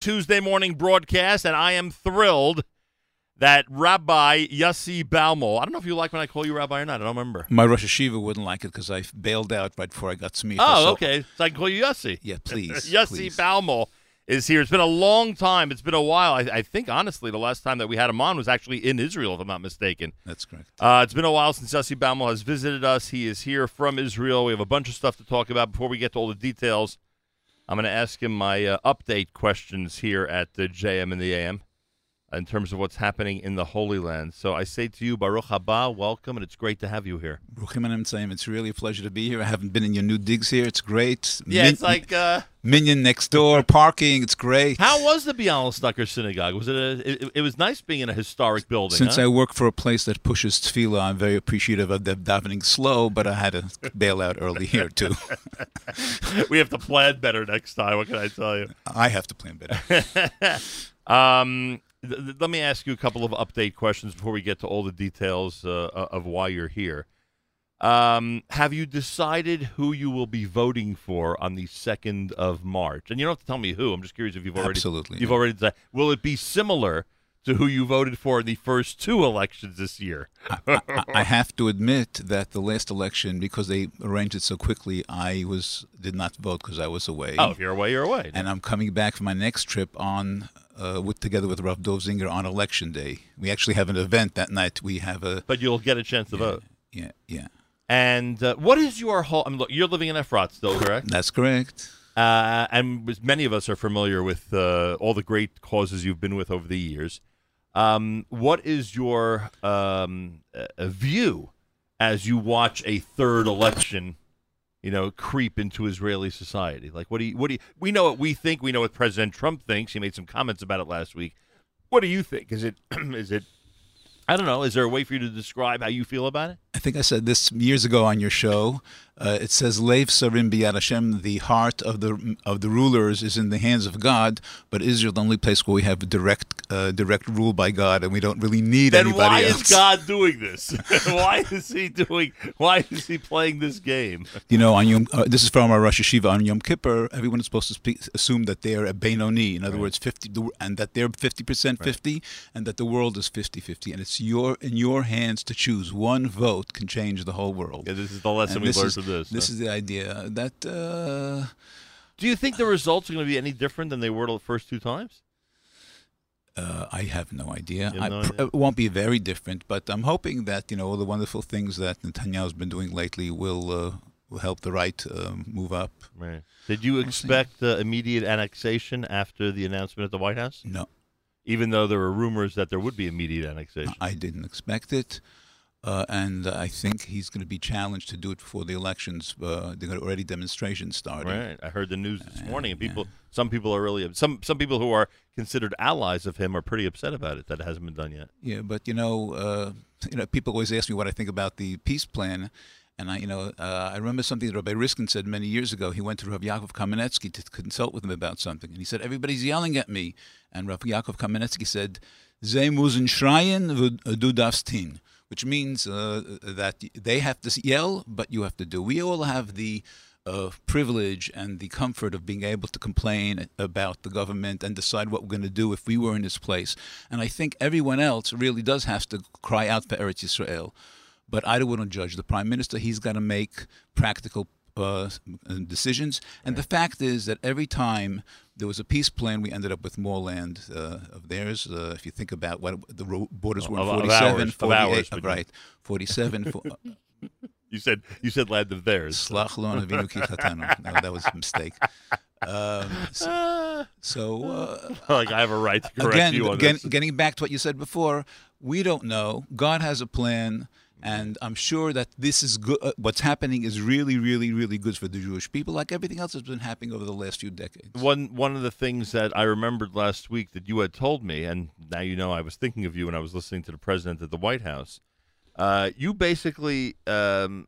Tuesday morning broadcast, and I am thrilled that Rabbi Yossi Baumel. I don't know if you like when I call you Rabbi or not. I don't remember. My Rosh Hashiva wouldn't like it because I bailed out right before I got smicha. Oh, so- okay. So I can call you Yossi. Yeah, please. Yossi please. Baumel is here. It's been a long time. It's been a while. I, I think, honestly, the last time that we had him on was actually in Israel, if I'm not mistaken. That's correct. Uh, it's been a while since Yossi Baumel has visited us. He is here from Israel. We have a bunch of stuff to talk about. Before we get to all the details, I'm going to ask him my uh, update questions here at the JM in the AM in terms of what's happening in the Holy Land. So I say to you, Baruch haba, welcome, and it's great to have you here. Bruchim and Emtzaim, it's really a pleasure to be here. I haven't been in your new digs here. It's great. Yeah, Min- it's like, uh, Minyan next door, parking. It's great. how was the Bialystoker Synagogue? Was it a? It, it was nice being in a historic building. Since huh? I work for a place that pushes tefillah, I'm very appreciative of them davening slow, but I had to bail out early here, too. we have to plan better next time. What can I tell you? I have to plan better. Um, th- let me ask you a couple of update questions before we get to all the details uh, of why you're here. Um, have you decided who you will be voting for on the second of March? And you don't have to tell me who. I'm just curious if you've already Absolutely, you've yeah. already decided. Will it be similar to who you voted for in the first two elections this year? I, I have to admit that the last election, because they arranged it so quickly, I was did not vote because I was away. Oh, if you're away, you're away. and I'm coming back for my next trip on uh, with together with Rav Dov Zinger on election day. We actually have an event that night. We have a but you'll get a chance to vote. yeah yeah. And uh, what is your whole? I mean, look, you're living in Efrat still, correct? That's correct. Uh, and many of us are familiar with uh, all the great causes you've been with over the years. Um, what is your um, uh, view as you watch a third election, you know, creep into Israeli society? Like, what do you? What do you? We know what we think. We know what President Trump thinks. He made some comments about it last week. What do you think? Is it? is it? I don't know. Is there a way for you to describe how you feel about it? I think I said this years ago on your show. Uh, it says, Leif Sarim Biyad Hashem." The heart of the of the rulers is in the hands of God, but Israel the only place where we have direct uh, direct rule by God, and we don't really need Then anybody why else. is God doing this? why is he doing? Why is he playing this game? You know, on Yom, uh, this is from our Rosh Hashiva on Yom Kippur. Everyone is supposed to speak, assume that they are a Benoni, in other words, fifty, and that they're fifty percent fifty, and that the world is 50-50. and it's your in your hands to choose. One vote can change the whole world. Yeah, this is the lesson And we learned is, from this. This is the idea that uh, Do you think the results are going to be any different than they were the first two times? uh, I have no idea. Have I no pr- idea? It won't be very different, but I'm hoping that you know all the wonderful things that Netanyahu's been doing lately will uh, will help the right uh, move up. Right. Did you expect uh, immediate annexation after the announcement at the White House? No, Even though there were rumors that there would be immediate annexation. I didn't expect it. Uh, and I think he's going to be challenged to do it before the elections. Uh, there are already demonstrations starting. Right. I heard the news this Yeah, morning, and yeah. people, some people are really, some some people who are considered allies of him are pretty upset about it that it hasn't been done yet. Yeah, but you know, uh, you know, people always ask me what I think about the peace plan, and I, you know, uh, I remember something that Rabbi Riskin said many years ago. He went to Rav Yaakov Kamenetsky to consult with him about something, and he said everybody's yelling at me, and Rav Yaakov Kamenetsky said, "Ze müssen schreien, wo du darfst hin," which means uh, that they have to yell, but you have to do. We all have the uh, privilege and the comfort of being able to complain about the government and decide what we're going to do if we were in this place. And I think everyone else really does have to cry out for Eretz Yisrael. But I don't want to judge the prime minister. He's got to make practical uh, decisions. And the fact is that every time there was a peace plan, we ended up with more land uh, of theirs. Uh, if you think about what the borders were in Of- of 47, ours, of 48, ours, uh, right, 47, fo- You said you said land of theirs. Slach avinu ki. No, that was a mistake. Um, so, so uh, like I have a right to correct again, you on again, this. getting back to what you said before, we don't know. God has a plan, and I'm sure that this is good. Uh, what's happening is really, really, really good for the Jewish people, like everything else that's been happening over the last few decades. One one of the things that I remembered last week that you had told me, and now you know I was thinking of you when I was listening to the president at the White House. Uh, you basically um,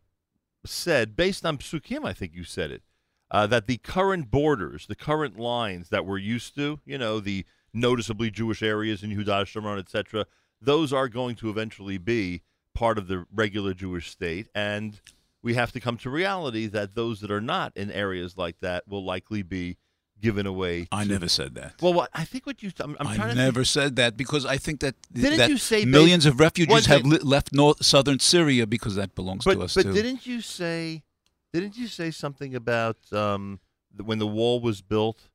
said, based on psukim, I think you said it, uh, that the current borders, the current lines that we're used to, you know, the noticeably Jewish areas in Yehuda Shomron, etc., those are going to eventually be part of the regular Jewish state, and we have to come to reality that those that are not in areas like that will likely be given away. I to- never said that. Well, what, I think what you. I'm, I'm I trying to. never said that because I think that Didn't that you say millions of refugees have li- left north southern Syria because that belongs but to us but too. didn't you say? Didn't you say something about um, when the wall was built?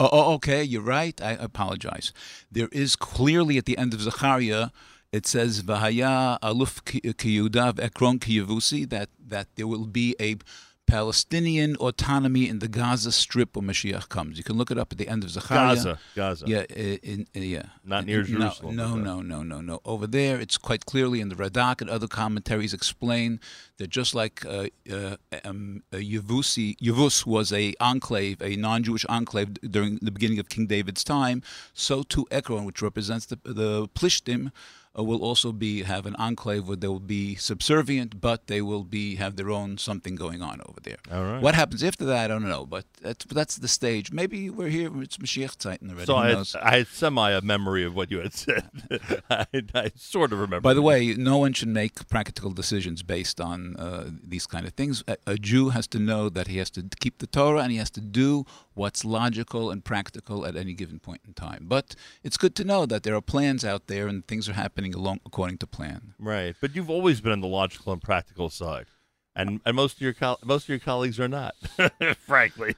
Oh, oh, okay, you're right. I apologize. There is clearly at the end of Zechariah, it says Vahaya aluf kiyudav ekron kiyavusi that that there will be a Palestinian autonomy in the Gaza Strip when Mashiach comes. You can look it up at the end of Zechariah. Gaza, Gaza. Yeah, in, in, yeah. Not near No, Jerusalem, No, uh, no, no, no, no. Over there, it's quite clearly in the Radak and other commentaries explain that just like uh, uh, um, uh, Yevusi, Yevus was a enclave, a non-Jewish enclave during the beginning of King David's time, so too Ekron, which represents the the Plishtim, uh, will also be have an enclave where they will be subservient, but they will be have their own something going on over there. All right. What happens after that, I don't know, but that's, that's the stage. Maybe we're here. It's Mashiach Titan already. So I had? I had semi a memory of what you had said. I, I sort of remember. By the way, no one should make practical decisions based on uh, these kind of things. A, a Jew has to know that he has to keep the Torah and he has to do what's logical and practical at any given point in time. But it's good to know that there are plans out there and things are happening along according to plan. right, but you've always been on the logical and practical side, and and most of your most of your colleagues are not, frankly.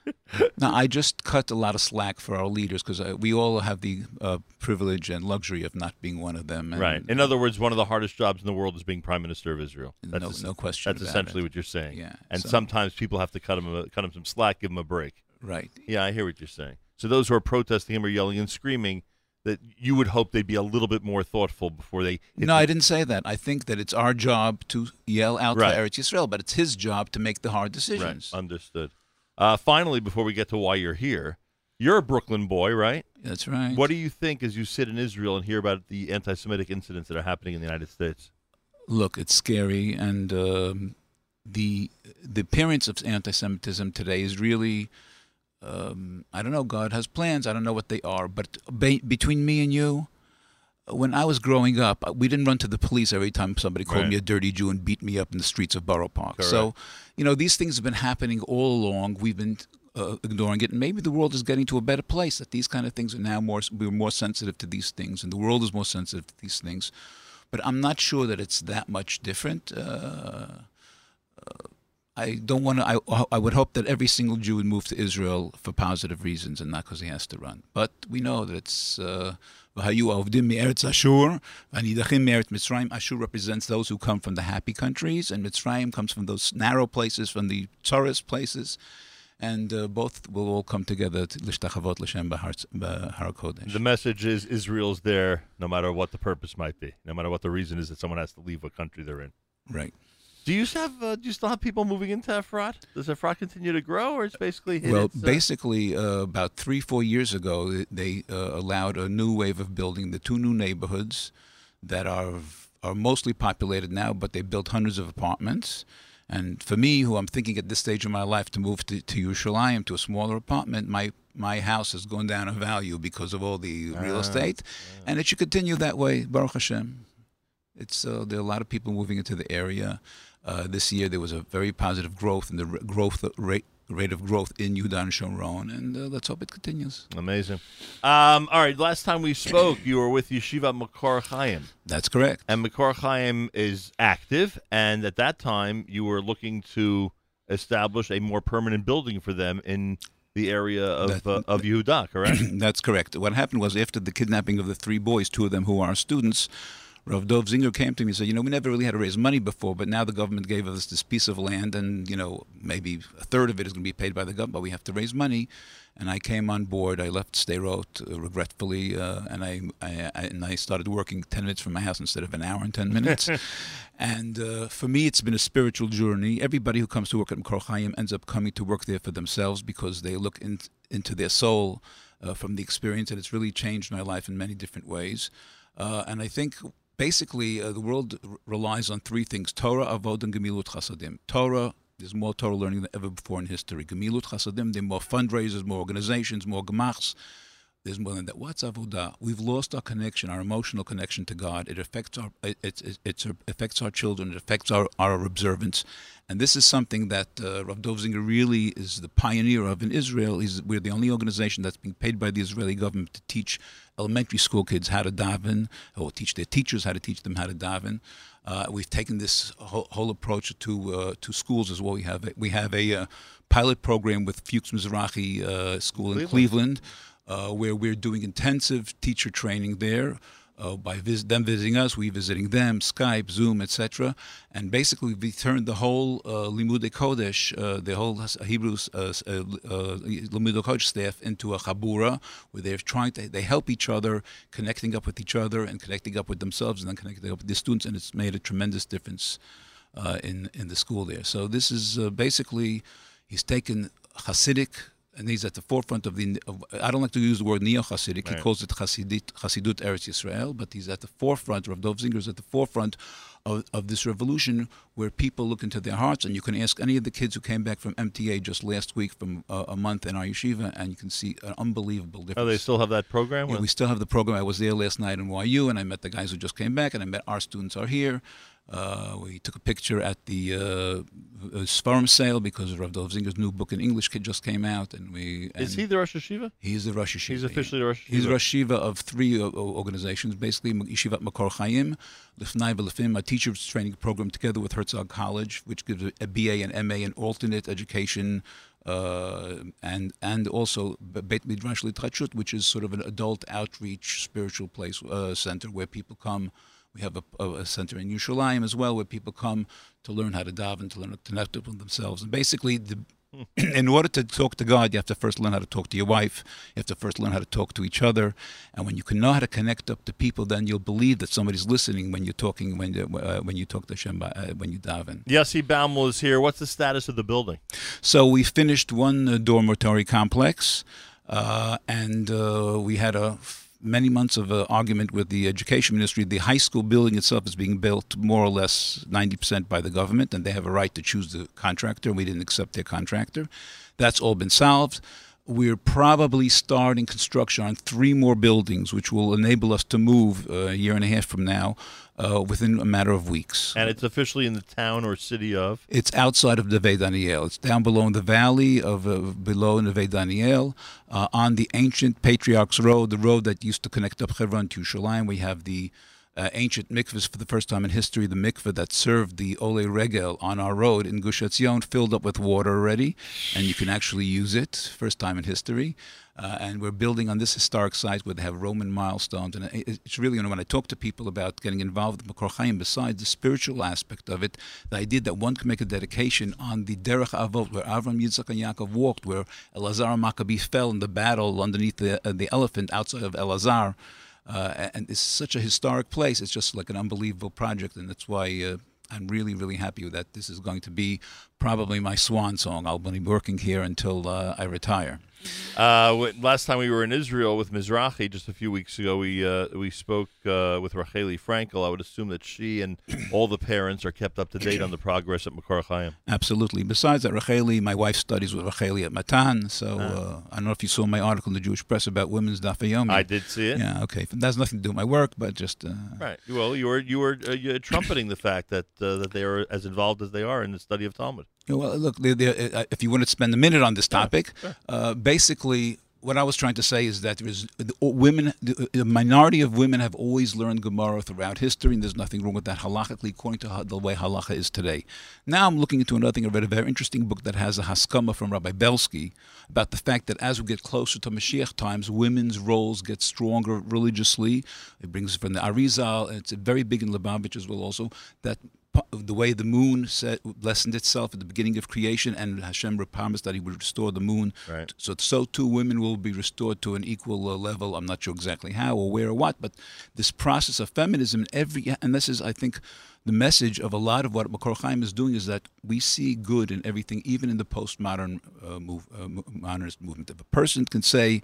Now, I just cut a lot of slack for our leaders because we all have the uh, privilege and luxury of not being one of them. And right. In other words, one of the hardest jobs in the world is being prime minister of Israel. No- es- no question That's essentially it. what you're saying. Yeah, And so- sometimes people have to cut him a, cut him some slack, give him a break. right. Yeah, I hear what you're saying. So those who are protesting him are yelling and screaming that you would hope they'd be a little bit more thoughtful before they. No, the- I didn't say that. I think that it's our job to yell out Right. for Eretz Yisrael, but it's his job to make the hard Right. decisions. Understood. Uh, finally, before we get to why you're here, you're a Brooklyn boy, right? That's right. What do you think as you sit in Israel and hear about the anti-Semitic incidents that are happening in the United States? Look, it's scary, and um, the the appearance of anti-Semitism today is really. Um, I don't know. God has plans. I don't know what they are. But be, between me and you, when I was growing up, we didn't run to the police every time somebody called Right. me a dirty Jew and beat me up in the streets of Borough Park. So, you know, these things have been happening all along. We've been uh, ignoring it, and maybe the world is getting to a better place. That these kind of things are now more we're more sensitive to these things, and the world is more sensitive to these things. But I'm not sure that it's that much different. Uh, I don't want to. I, I would hope that every single Jew would move to Israel for positive reasons and not because he has to run. But we know that it's. Uh, "V'hayu avdim me'eretz Ashur, v'anidachim me'eretz Mitzrayim." Ashur represents those who come from the happy countries, and Mitzrayim comes from those narrow places, from the tourist places, and uh, both will all come together to lishtachavot l'shem b'har b'har kodesh. The message is Israel's there, no matter what the purpose might be, no matter what the reason is that someone has to leave what country they're in. right. Do you have? Uh, do you still have people moving into Efrat? Does Efrat continue to grow, or it's basically Well, its, uh, basically, uh, about three, four years ago, they uh, allowed a new wave of building the two new neighborhoods that are are mostly populated now, but they built hundreds of apartments. And for me, who I'm thinking at this stage of my life to move to, to Yerushalayim to a smaller apartment, my my house has gone down in value because of all the real Ah, estate, and it should continue that way. Baruch Hashem. It's uh, there are a lot of people moving into the area. Uh, this year there was a very positive growth in the r- growth rate rate of growth in Yudan and Shomron, and uh, let's hope it continues. amazing. Um, all right, last time we spoke, you were with Yeshiva Makor Chaim. That's correct. And Makor Chaim is active, and at that time, you were looking to establish a more permanent building for them in the area of That- uh, of Yehuda, correct? That's correct. What happened was after the kidnapping of the three boys, two of them who are students, Rav Dov Zinger came to me and said, you know, we never really had to raise money before, but now the government gave us this piece of land, and you know, maybe a third of it is going to be paid by the government, but we have to raise money. And I came on board. I left Sderot uh, regretfully, uh, and I, I, I and I started working ten minutes from my house instead of an hour and ten minutes. and uh, for me, it's been a spiritual journey. Everybody who comes to work at Makor Chaim ends up coming to work there for themselves because they look in, into their soul uh, from the experience, and it's really changed my life in many different ways. Uh, and I think basically uh, the world r- relies on three things: Torah, Avodah, and Gemilut Chasadim. Torah. There's more Torah learning than ever before in history. Gemilut Chasadim. There are more fundraisers, more organizations, more gemachs. There's more than that. What's avodah? We've lost our connection, our emotional connection to God. It affects our it, it, it, affects our children. It affects our, our observance. And this is something that uh, Rav Dovzinger really is the pioneer of in Israel. He's, we're the only organization that's being paid by the Israeli government to teach elementary school kids how to daven, or teach their teachers how to teach them how to daven. Uh, we've taken this whole, whole approach to uh, to schools as well. We have a, we have a uh, pilot program with Fuchs Mizrahi uh, School in Cleveland, uh, where we're doing intensive teacher training there uh, by vis- them visiting us, we visiting them, Skype, Zoom, etc. And basically, we turned the whole uh, Limude Kodesh, uh, the whole Hebrew uh, uh, uh Kodesh staff into a chabura, where they're trying to they help each other, connecting up with each other, and connecting up with themselves, and then connecting up with the students, and it's made a tremendous difference uh, in in the school there. So this is basically he's taken Hasidic and he's at the forefront of the. Of, I don't like to use the word neo Hasidic. Right. He calls it Hasidit, Hasidut Eretz Yisrael, but he's at the forefront. Rav Dov Zinger is at the forefront of, of this revolution where people look into their hearts, and you can ask any of the kids who came back from MTA just last week from uh, a month in our yeshiva, and you can see an unbelievable difference. Oh, they still have that program? Yeah, we still have the program. I was there last night in YU, and I met the guys who just came back, and I met our students are here. Uh, we took a picture at the uh, Sfarim sale because Rav Dov Zinger's new book in English just came out, and we. And Is he the Rosh Yeshiva? He's the Rosh Yeshiva. He's officially yeah. Rosh Yeshiva. He's Rosh Yeshiva of three uh, organizations, basically Yeshivat Makor Chaim, Lifnai B'Lefim, a teacher's training program together with Herzog College, which gives a BA and MA in alternate education. Uh, and and also Beit Midrash Litchut, which is sort of an adult outreach spiritual place uh, center where people come we have a, a, center in Yerushalayim as well, where people come to learn how to daven, to learn to connect with themselves. And basically, the, in order to talk to God, you have to first learn how to talk to your wife. You have to first learn how to talk to each other. And when you can know how to connect up to people, then you'll believe that somebody's listening when you're talking, when you, uh, when you talk to Hashem, uh, when you daven. Yossi Baumel is here. What's the status of the building? So we finished one uh, dormitory complex, uh, and uh, we had a many months of uh, argument with the education ministry. The high school building itself is being built more or less 90% by the government, and they have a right to choose the contractor. We didn't accept their contractor. That's all been solved. We're probably starting construction on three more buildings, which will enable us to move uh, a year and a half from now uh, within a matter of weeks. And it's officially in the town or city of? It's outside of Neve Daniel. It's down below in the valley of uh, below Neve Daniel, uh, on the ancient Patriarchs Road, the road that used to connect up Hebron to Yerushalayim. We have the uh, ancient mikvahs for the first time in history. The mikvah that served the Ole Regel on our road in Gush Etzion filled up with water already, and you can actually use it. First time in history. Uh, and we're building on this historic site where they have Roman milestones. And it's really, you know, when I talk to people about getting involved with Makor Chaim, besides the spiritual aspect of it, the idea that one can make a dedication on the Derech Avot, where Avram, Yitzchak, and Yaakov walked, where Elazar Maccabi fell in the battle underneath the, uh, the elephant outside of Elazar. Uh, and it's such a historic place. It's just like an unbelievable project, and that's why uh, I'm really, really happy that this is going to be probably my swan song. I'll be working here until uh, I retire. Uh, last time we were in Israel with Mizrahi, just a few weeks ago, we uh, we spoke uh, with Racheli Frankel. I would assume that she and all the parents are kept up to date on the progress at Makor Chaim. Absolutely. Besides that, Racheli, my wife studies with Racheli at Matan. So ah. uh, I don't know if you saw my article in the Jewish Press about women's Daf Yomi. I did see it. Yeah. Okay. That has nothing to do with my work, but just uh, right. Well, you were you were uh, trumpeting the fact that that they are as involved as they are in the study of Talmud. Well, look, they're, they're, uh, if you want to spend a minute on this topic, sure. Uh, basically, what I was trying to say is that there's women, the minority of women have always learned Gemara throughout history, and there's nothing wrong with that halachically, according to the way halacha is today. Now I'm looking into another thing. I read a very interesting book that has a haskama from Rabbi Belsky about the fact that as we get closer to Mashiach times, women's roles get stronger religiously. It brings from the Arizal, and it's very big in Lubavitch as well also, that the way the moon set, lessened itself at the beginning of creation, and Hashem promised that He would restore the moon. Right. So, so too, women will be restored to an equal uh, level. I'm not sure exactly how or where or what, but this process of feminism, every and this is, I think, the message of a lot of what Makor Chaim is doing is that we see good in everything, even in the postmodern uh, move, uh, modernist movement. If a person can say,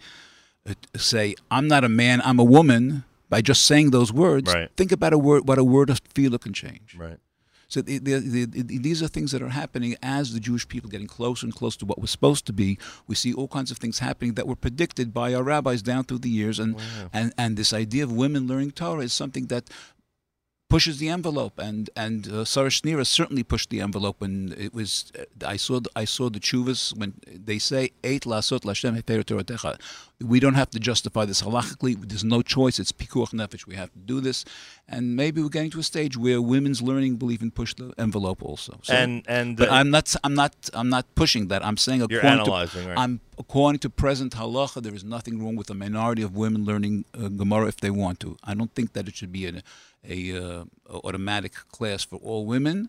uh, say, "I'm not a man, I'm a woman," by just saying those words, right. think about a word, what a word of feeler can change. Right. So the, the, the, the, these are things that are happening as the Jewish people getting closer and closer to what was supposed to be. We see all kinds of things happening that were predicted by our rabbis down through the years, and and and this idea of women learning Torah is something that pushes the envelope, and and uh, Sarah Schenirer certainly pushed the envelope when it was. I saw the, I saw the chuvas when they say eight lasot lashem. We don't have to justify this halachically. There's no choice. It's pikuach nefesh. We have to do this, and maybe we're getting to a stage where women's learning will even push the envelope also. So, and and but uh, I'm not I'm not I'm not pushing that. I'm saying according you're analyzing, to, right. I'm according to present halacha, there is nothing wrong with a minority of women learning uh, Gemara if they want to. I don't think that it should be an a, uh, automatic class for all women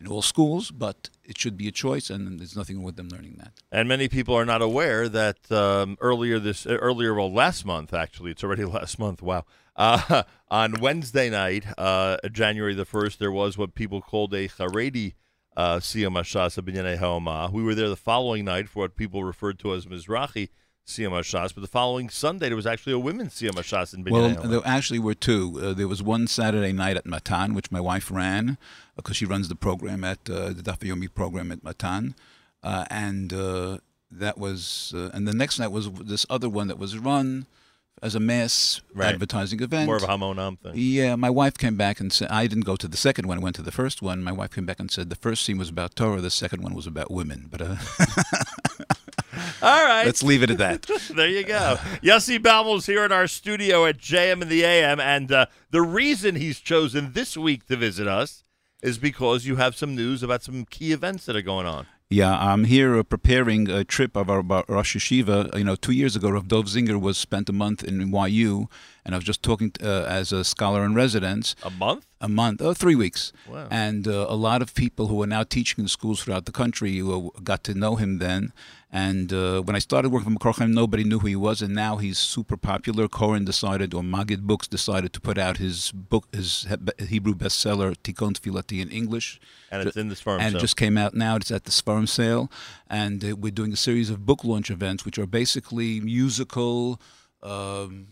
in all schools, but it should be a choice, and there's nothing wrong with them learning that. And many people are not aware that um, earlier this uh, earlier well last month actually it's already last month. Wow. Uh, on Wednesday night, uh, January the first, there was what people called a Haredi uh, Siyum Hashas B'nyanei We were there the following night for what people referred to as Mizrahi Siyum Hashas, but the following Sunday there was actually a women's Siyum Hashas in Binyan Well, there actually were two. Uh, there was one Saturday night at Matan, which my wife ran because uh, she runs the program at uh, the Daf Yomi program at Matan, uh, and uh, that was. Uh, and the next night was this other one that was run as a mass right. advertising event. More of a Hamonam thing. Yeah, my wife came back and said, I didn't go to the second one, I went to the first one. My wife came back and said the first scene was about Torah, the second one was about women. But uh, All right. Let's leave it at that. there you go. Yossi Baumel's here in our studio at JM in the AM, and uh, the reason he's chosen this week to visit us is because you have some news about some key events that are going on. Yeah, I'm here uh, preparing a trip of our, our Rosh Hashiva. You know, two years ago, Rav Dov Zinger was spent a month in YU, and I was just talking uh, as a scholar in residence. A month? A month, oh, three weeks. Wow. And uh, a lot of people who are now teaching in schools throughout the country uh, got to know him then. And uh, when I started working for Makor Chaim, nobody knew who he was, and now he's super popular. Koren decided, or Magid Books decided to put out his book, his Hebrew bestseller Tikkun Tefillati in English, and it's in the Sfarim And sale. it just came out now. It's at the Sfarim sale, and uh, we're doing a series of book launch events, which are basically musical. Um,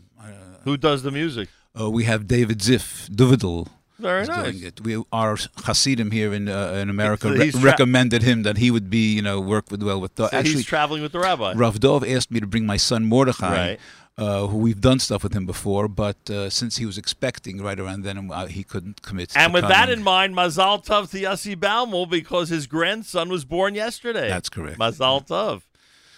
who does the music? Uh, we have David Ziff, Duvidel very nice. Doing it. We our Hasidim here in uh, in America re- recommended him that he would be you know work with well with. The, so actually, he's traveling with the rabbi. Rav Dov asked me to bring my son Mordechai. Right. Uh, who we've done stuff with him before, but uh, since he was expecting right around then, uh, he couldn't commit. And with coming. that in mind, Mazal Tov to Yossi Baumel because his grandson was born yesterday. That's correct. Mazal Tov.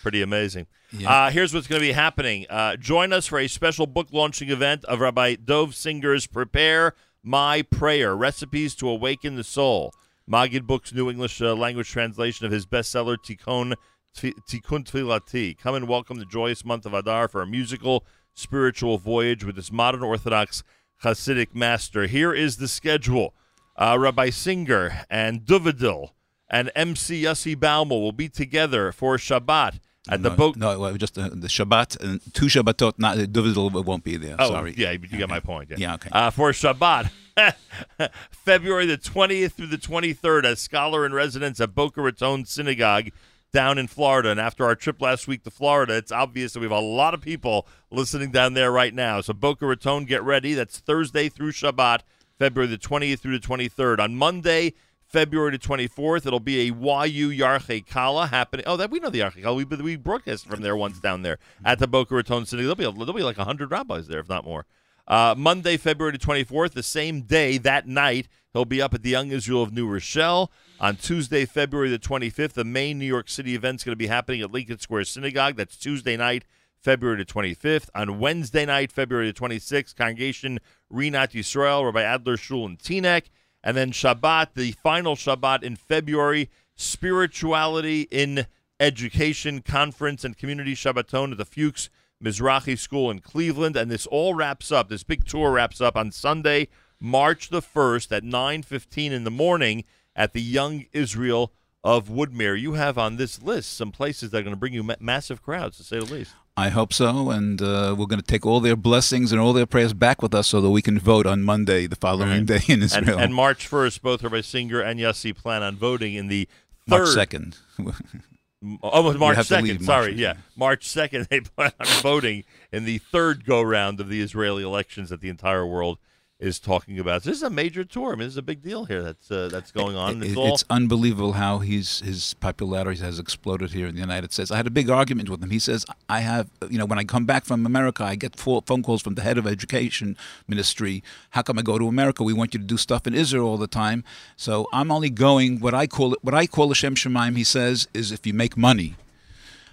Pretty amazing. Yeah. Uh, here's what's going to be happening. Uh, join us for a special book launching event of Rabbi Dov Singer's Prepare my Prayer Recipes to Awaken the Soul. Magid Book's New English uh, language translation of his bestseller, Tikkun, Tikkun Tfilati. Come and welcome the joyous month of Adar for a musical, spiritual voyage with this modern Orthodox Hasidic master. Here is the schedule. Uh, Rabbi Singer and Duvidel and MC Yossi Baumel will be together for Shabbat at no, the boat. No, just uh, the Shabbat and two Shabbatot. Not the Duvidel won't be there. Oh, sorry. Yeah, you okay. got my point. Yeah, yeah okay. Uh, for Shabbat, February the twentieth through the twenty third, as scholar in residence at Boca Raton Synagogue down in Florida. And after our trip last week to Florida, it's obvious that we have a lot of people listening down there right now. So Boca Raton, get ready. That's Thursday through Shabbat, February the twentieth through the twenty third. On Monday. February 24th. It'll be a YU Yarche Kala happening. Oh, that we know the Yarche Kala. We, we broadcast from there once down there at the Boca Raton City. There'll be, a, there'll be like 100 rabbis there, if not more. Uh, Monday, February 24th, the same day, that night, he'll be up at the Young Israel of New Rochelle. On Tuesday, February the 25th, the main New York City event's going to be happening at Lincoln Square Synagogue. That's Tuesday night, February the 25th. On Wednesday night, February the 26th, Congregation Rinat Yisrael, Rabbi Adler Shul and Teaneck. And then Shabbat, the final Shabbat in February, Spirituality in Education Conference and Community Shabbaton at the Fuchs Mizrahi School in Cleveland. And this all wraps up, this big tour wraps up on Sunday, March the 1st at 9.15 in the morning at the Young Israel of Woodmere. You have on this list some places that are going to bring you ma- massive crowds, to say the least. I hope so, and uh, we're going to take all their blessings and all their prayers back with us so that we can vote on Monday, the following right. day in Israel. And, and, March 1st, both Rabbi Singer and Yossi plan on voting in the third. March 2nd. oh, March 2nd, sorry, March yeah. March 2nd, they plan on voting in the third go-round of the Israeli elections that the entire world is talking about. This is a major tour. I mean, this is a big deal here. That's uh, that's going on. It- It's it's unbelievable how he's his popularity has exploded here in the United States. I had a big argument with him. He says, "I have, you know, when I come back from America, I get phone calls from the head of education ministry. How come I go to America? We want you to do stuff in Israel all the time. So I'm only going what I call it. What I call a Shem Shemaim. He says is if you make money."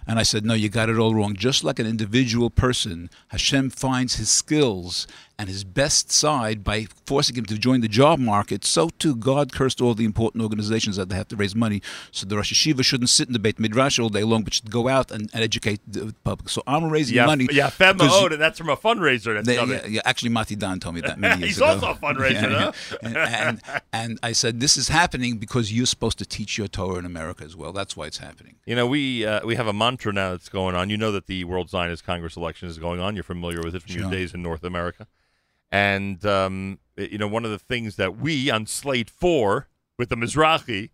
And I said, No, you got it all wrong. Just like an individual person, Hashem finds his skills and his best side by forcing him to join the job market, so too God cursed all the important organizations that they have to raise money. So the Rosh Hashiva shouldn't sit in the Beit Midrash all day long, but should go out and, and educate the public. So I'm raising yeah, money. yeah, Feb because that's from a fundraiser. That's they- coming. yeah, yeah, actually, Mati Dan told me that many years He's ago. also a fundraiser, huh? and, and, and I said, This is happening because you're supposed to teach your Torah in America as well. That's why it's happening. You know, we uh, we have a mantra now that's going on. You know that the World Zionist Congress election is going on. You're familiar with it from your days in North America. And um, you know, one of the things that we on Slate Four with the Mizrahi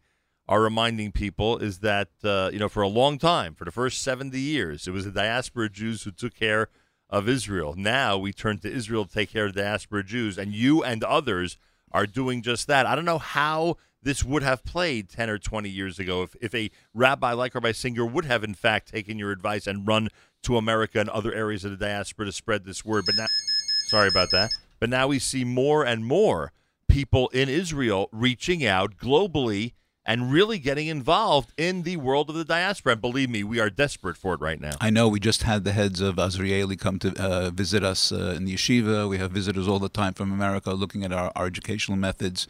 are reminding people is that uh, you know for a long time, for the first seventy years, it was the diaspora Jews who took care of Israel. Now we turn to Israel to take care of the diaspora Jews, and you and others are doing just that. I don't know how this would have played 10 or 20 years ago if, if a rabbi like Rabbi Singer would have, in fact, taken your advice and run to America and other areas of the diaspora to spread this word. But now, sorry about that. But now we see more and more people in Israel reaching out globally and really getting involved in the world of the diaspora. And believe me, we are desperate for it right now. I know we just had the heads of Azrieli come to uh, visit us uh, in the yeshiva. We have visitors all the time from America looking at our, our educational methods,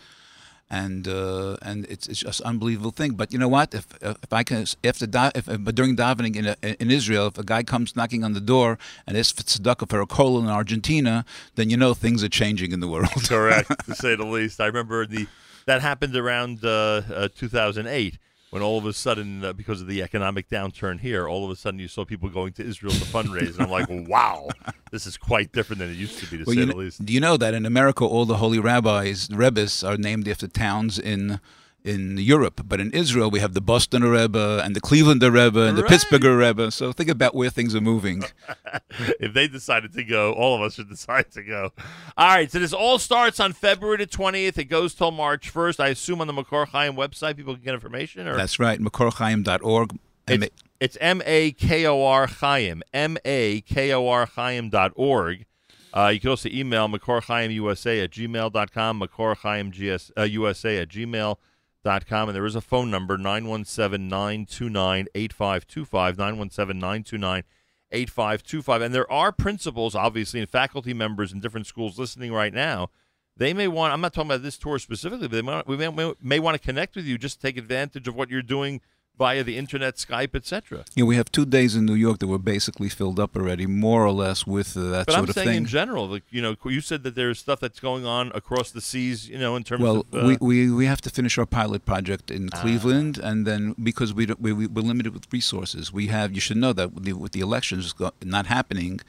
and uh, and it's it's just an unbelievable thing. But you know what? If if I can after da- if, if during davening in in Israel, if a guy comes knocking on the door and asks for tzedakah for a cola in Argentina, then you know things are changing in the world. Correct, to say the least. I remember the that happened around uh, uh, 2008 when all of a sudden, uh, because of the economic downturn here, all of a sudden you saw people going to Israel to fundraise, and I'm like, wow, this is quite different than it used to be, to Well, say you the kn- least. Do you know that in America, all the holy rabbis, rebbes, are named after towns in in Europe, but in Israel we have the Boston Rebbe and the Cleveland Rebbe and the Pittsburgh Rebbe. So think about where things are moving. if they decided to go, all of us should decide to go. All right, so this all starts on February the 20th. It goes till March 1st. I assume on the Makor Chaim website people can get information? or That's right, makorchaim.org. It's, it's M A K O R Chaim, M A K O R Chaim dot org. Uh, you can also email MakorChaimUSA at gmail.com, MakorChaimUSA uh, USA at gmail.com. And there is a phone number, 917 929 8525, 917 929 8525. And there are principals, obviously, and faculty members in different schools listening right now. They may want, I'm not talking about this tour specifically, but they we may, may, may want to connect with you just to take advantage of what you're doing via the internet, Skype, etc. yeah, we have two days in New York that were basically filled up already, more or less with uh, that But sort I'm of saying in general, like you know, you said that there's stuff that's going on across the seas, you know, in terms Well, of. Uh, we, we, we have to finish our pilot project in Cleveland, and then because we, don't- we we- we're limited with resources, we have. You should know that with the, with the elections not happening,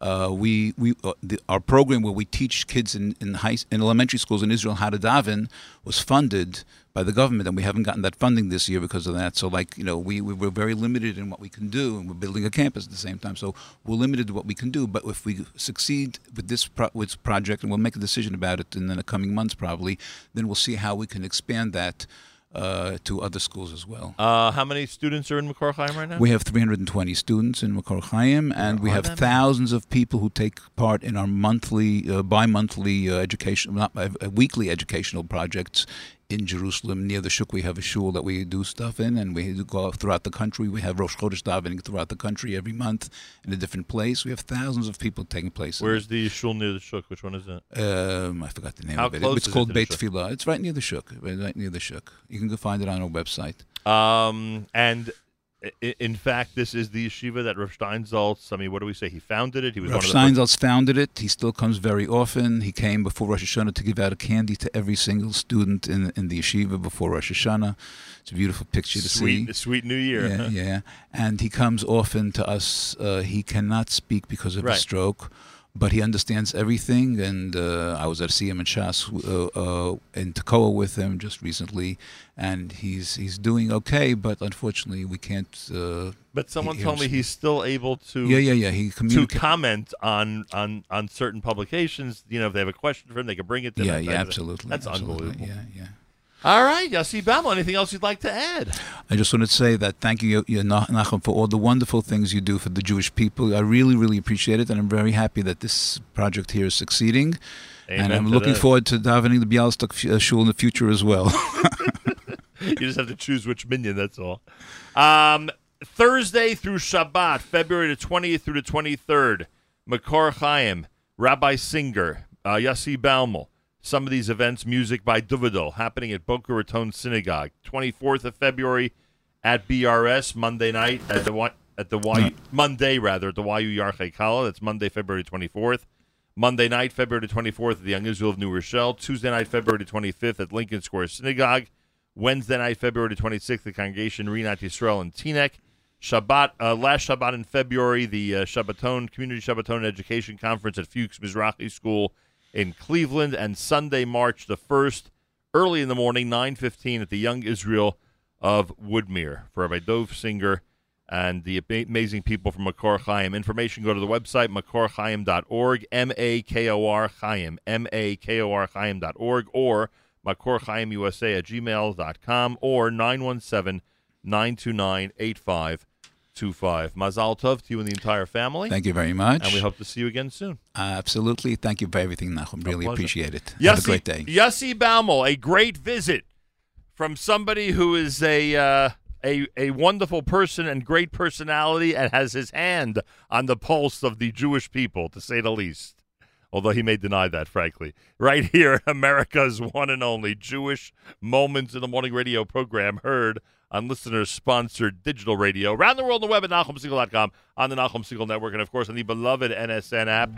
uh, we we uh, the, our program where we teach kids in in high in elementary schools in Israel how to daven was funded by the government, and we haven't gotten that funding this year because of that. So, like you know, we, we we're very limited in what we can do, and we're building a campus at the same time. So we're limited to what we can do. But if we succeed with this pro- with project, and we'll make a decision about it in the coming months probably, then we'll see how we can expand that uh, to other schools as well. uh, how many students are in Makor Chaim right now? We have 320 students in Makor Chaim, and we have many? thousands of people who take part in our monthly, uh, bi-monthly uh, education, not uh, weekly educational projects in Jerusalem near the Shuk. We have a shul that we do stuff in, and we go out throughout the country. We have Rosh Chodesh davening throughout the country every month in a different place. We have thousands of people taking place. Where's the shul near the shuk? Which one is that? Um, I forgot the name How of it. close It's is it called the Beit? Tefillah. It's right near the Shuk. Right near the Shuk. You can go find it on our website. Um, and in fact, this is the yeshiva that Rav Steinsaltz. I mean, what do we say? He founded it. He was Rav one of the. Steinsaltz founded it. He still comes very often. He came before Rosh Hashanah to give out a candy to every single student in in the yeshiva before Rosh Hashanah. It's a beautiful picture to Sweet, see. sweet New Year. Yeah, yeah. And he comes often to us. Uh, he cannot speak because of Right. a stroke. But he understands everything. And uh, I was at CM and Shas uh, uh, in Tekoa with him just recently, and he's he's doing okay. But unfortunately, we can't. Uh, But someone he- told me he's still able to yeah, yeah, yeah. He to comment on on on certain publications. You know, if they have a question for him, they can bring it to him. Yeah, yeah, absolutely. That's absolutely, unbelievable. Yeah, yeah. All right, Yossi Baumel, anything else you'd like to add? I just wanted to say that thank you, you Nachum, for all the wonderful things you do for the Jewish people. I really, really appreciate it, and I'm very happy that this project here is succeeding. and I'm looking that. forward to davening the Bialystok uh, shul in the future as well. You just have to choose which minyan. That's all. Um, Thursday through Shabbat, February the twentieth through the twenty third. Makor Chaim, Rabbi Singer, uh, Yossi Baumel. Some of these events, music by Duvidel, happening at Boca Raton Synagogue. Twenty fourth of February at BRS Monday night at the at the y, Monday rather at the YU Yarchei Kala. That's Monday, February twenty fourth. Monday night, February 24th at the Young Israel of New Rochelle. Tuesday night, February 25th at Lincoln Square Synagogue. Wednesday night, February 26th, the congregation Rinat Yisrael in Teaneck. Shabbat, uh, last Shabbat in February, the uh, Shabbaton Community Shabbaton Education Conference at Fuchs Mizrahi School in Cleveland, and Sunday, March the 1st, early in the morning, 9:15 at the Young Israel of Woodmere for Rabbi Dov Singer and the amazing people from Makor Chaim. Information, go to the website, makorchaim.org, M-A-K-O-R Chaim, M-A-K-O-R Chaim.org, or makorchaimusa at gmail.com, or 917-929-8525. Mazal Tov to you and the entire family. Thank you very much. and we hope to see you again soon. Absolutely. Thank you for everything, Nachum. Really appreciate it. Yossi, Have a great day. Yossi Baumel, a great visit from somebody who is a uh, a a wonderful person and great personality and has his hand on the pulse of the Jewish people, to say the least. Although he may deny that, frankly. Right here, America's one and only Jewish Moments in the Morning radio program heard on listeners sponsored digital radio around the world on the web at NachumSegal.com, on the Nachum Segal Network, and of course on the beloved NSN app.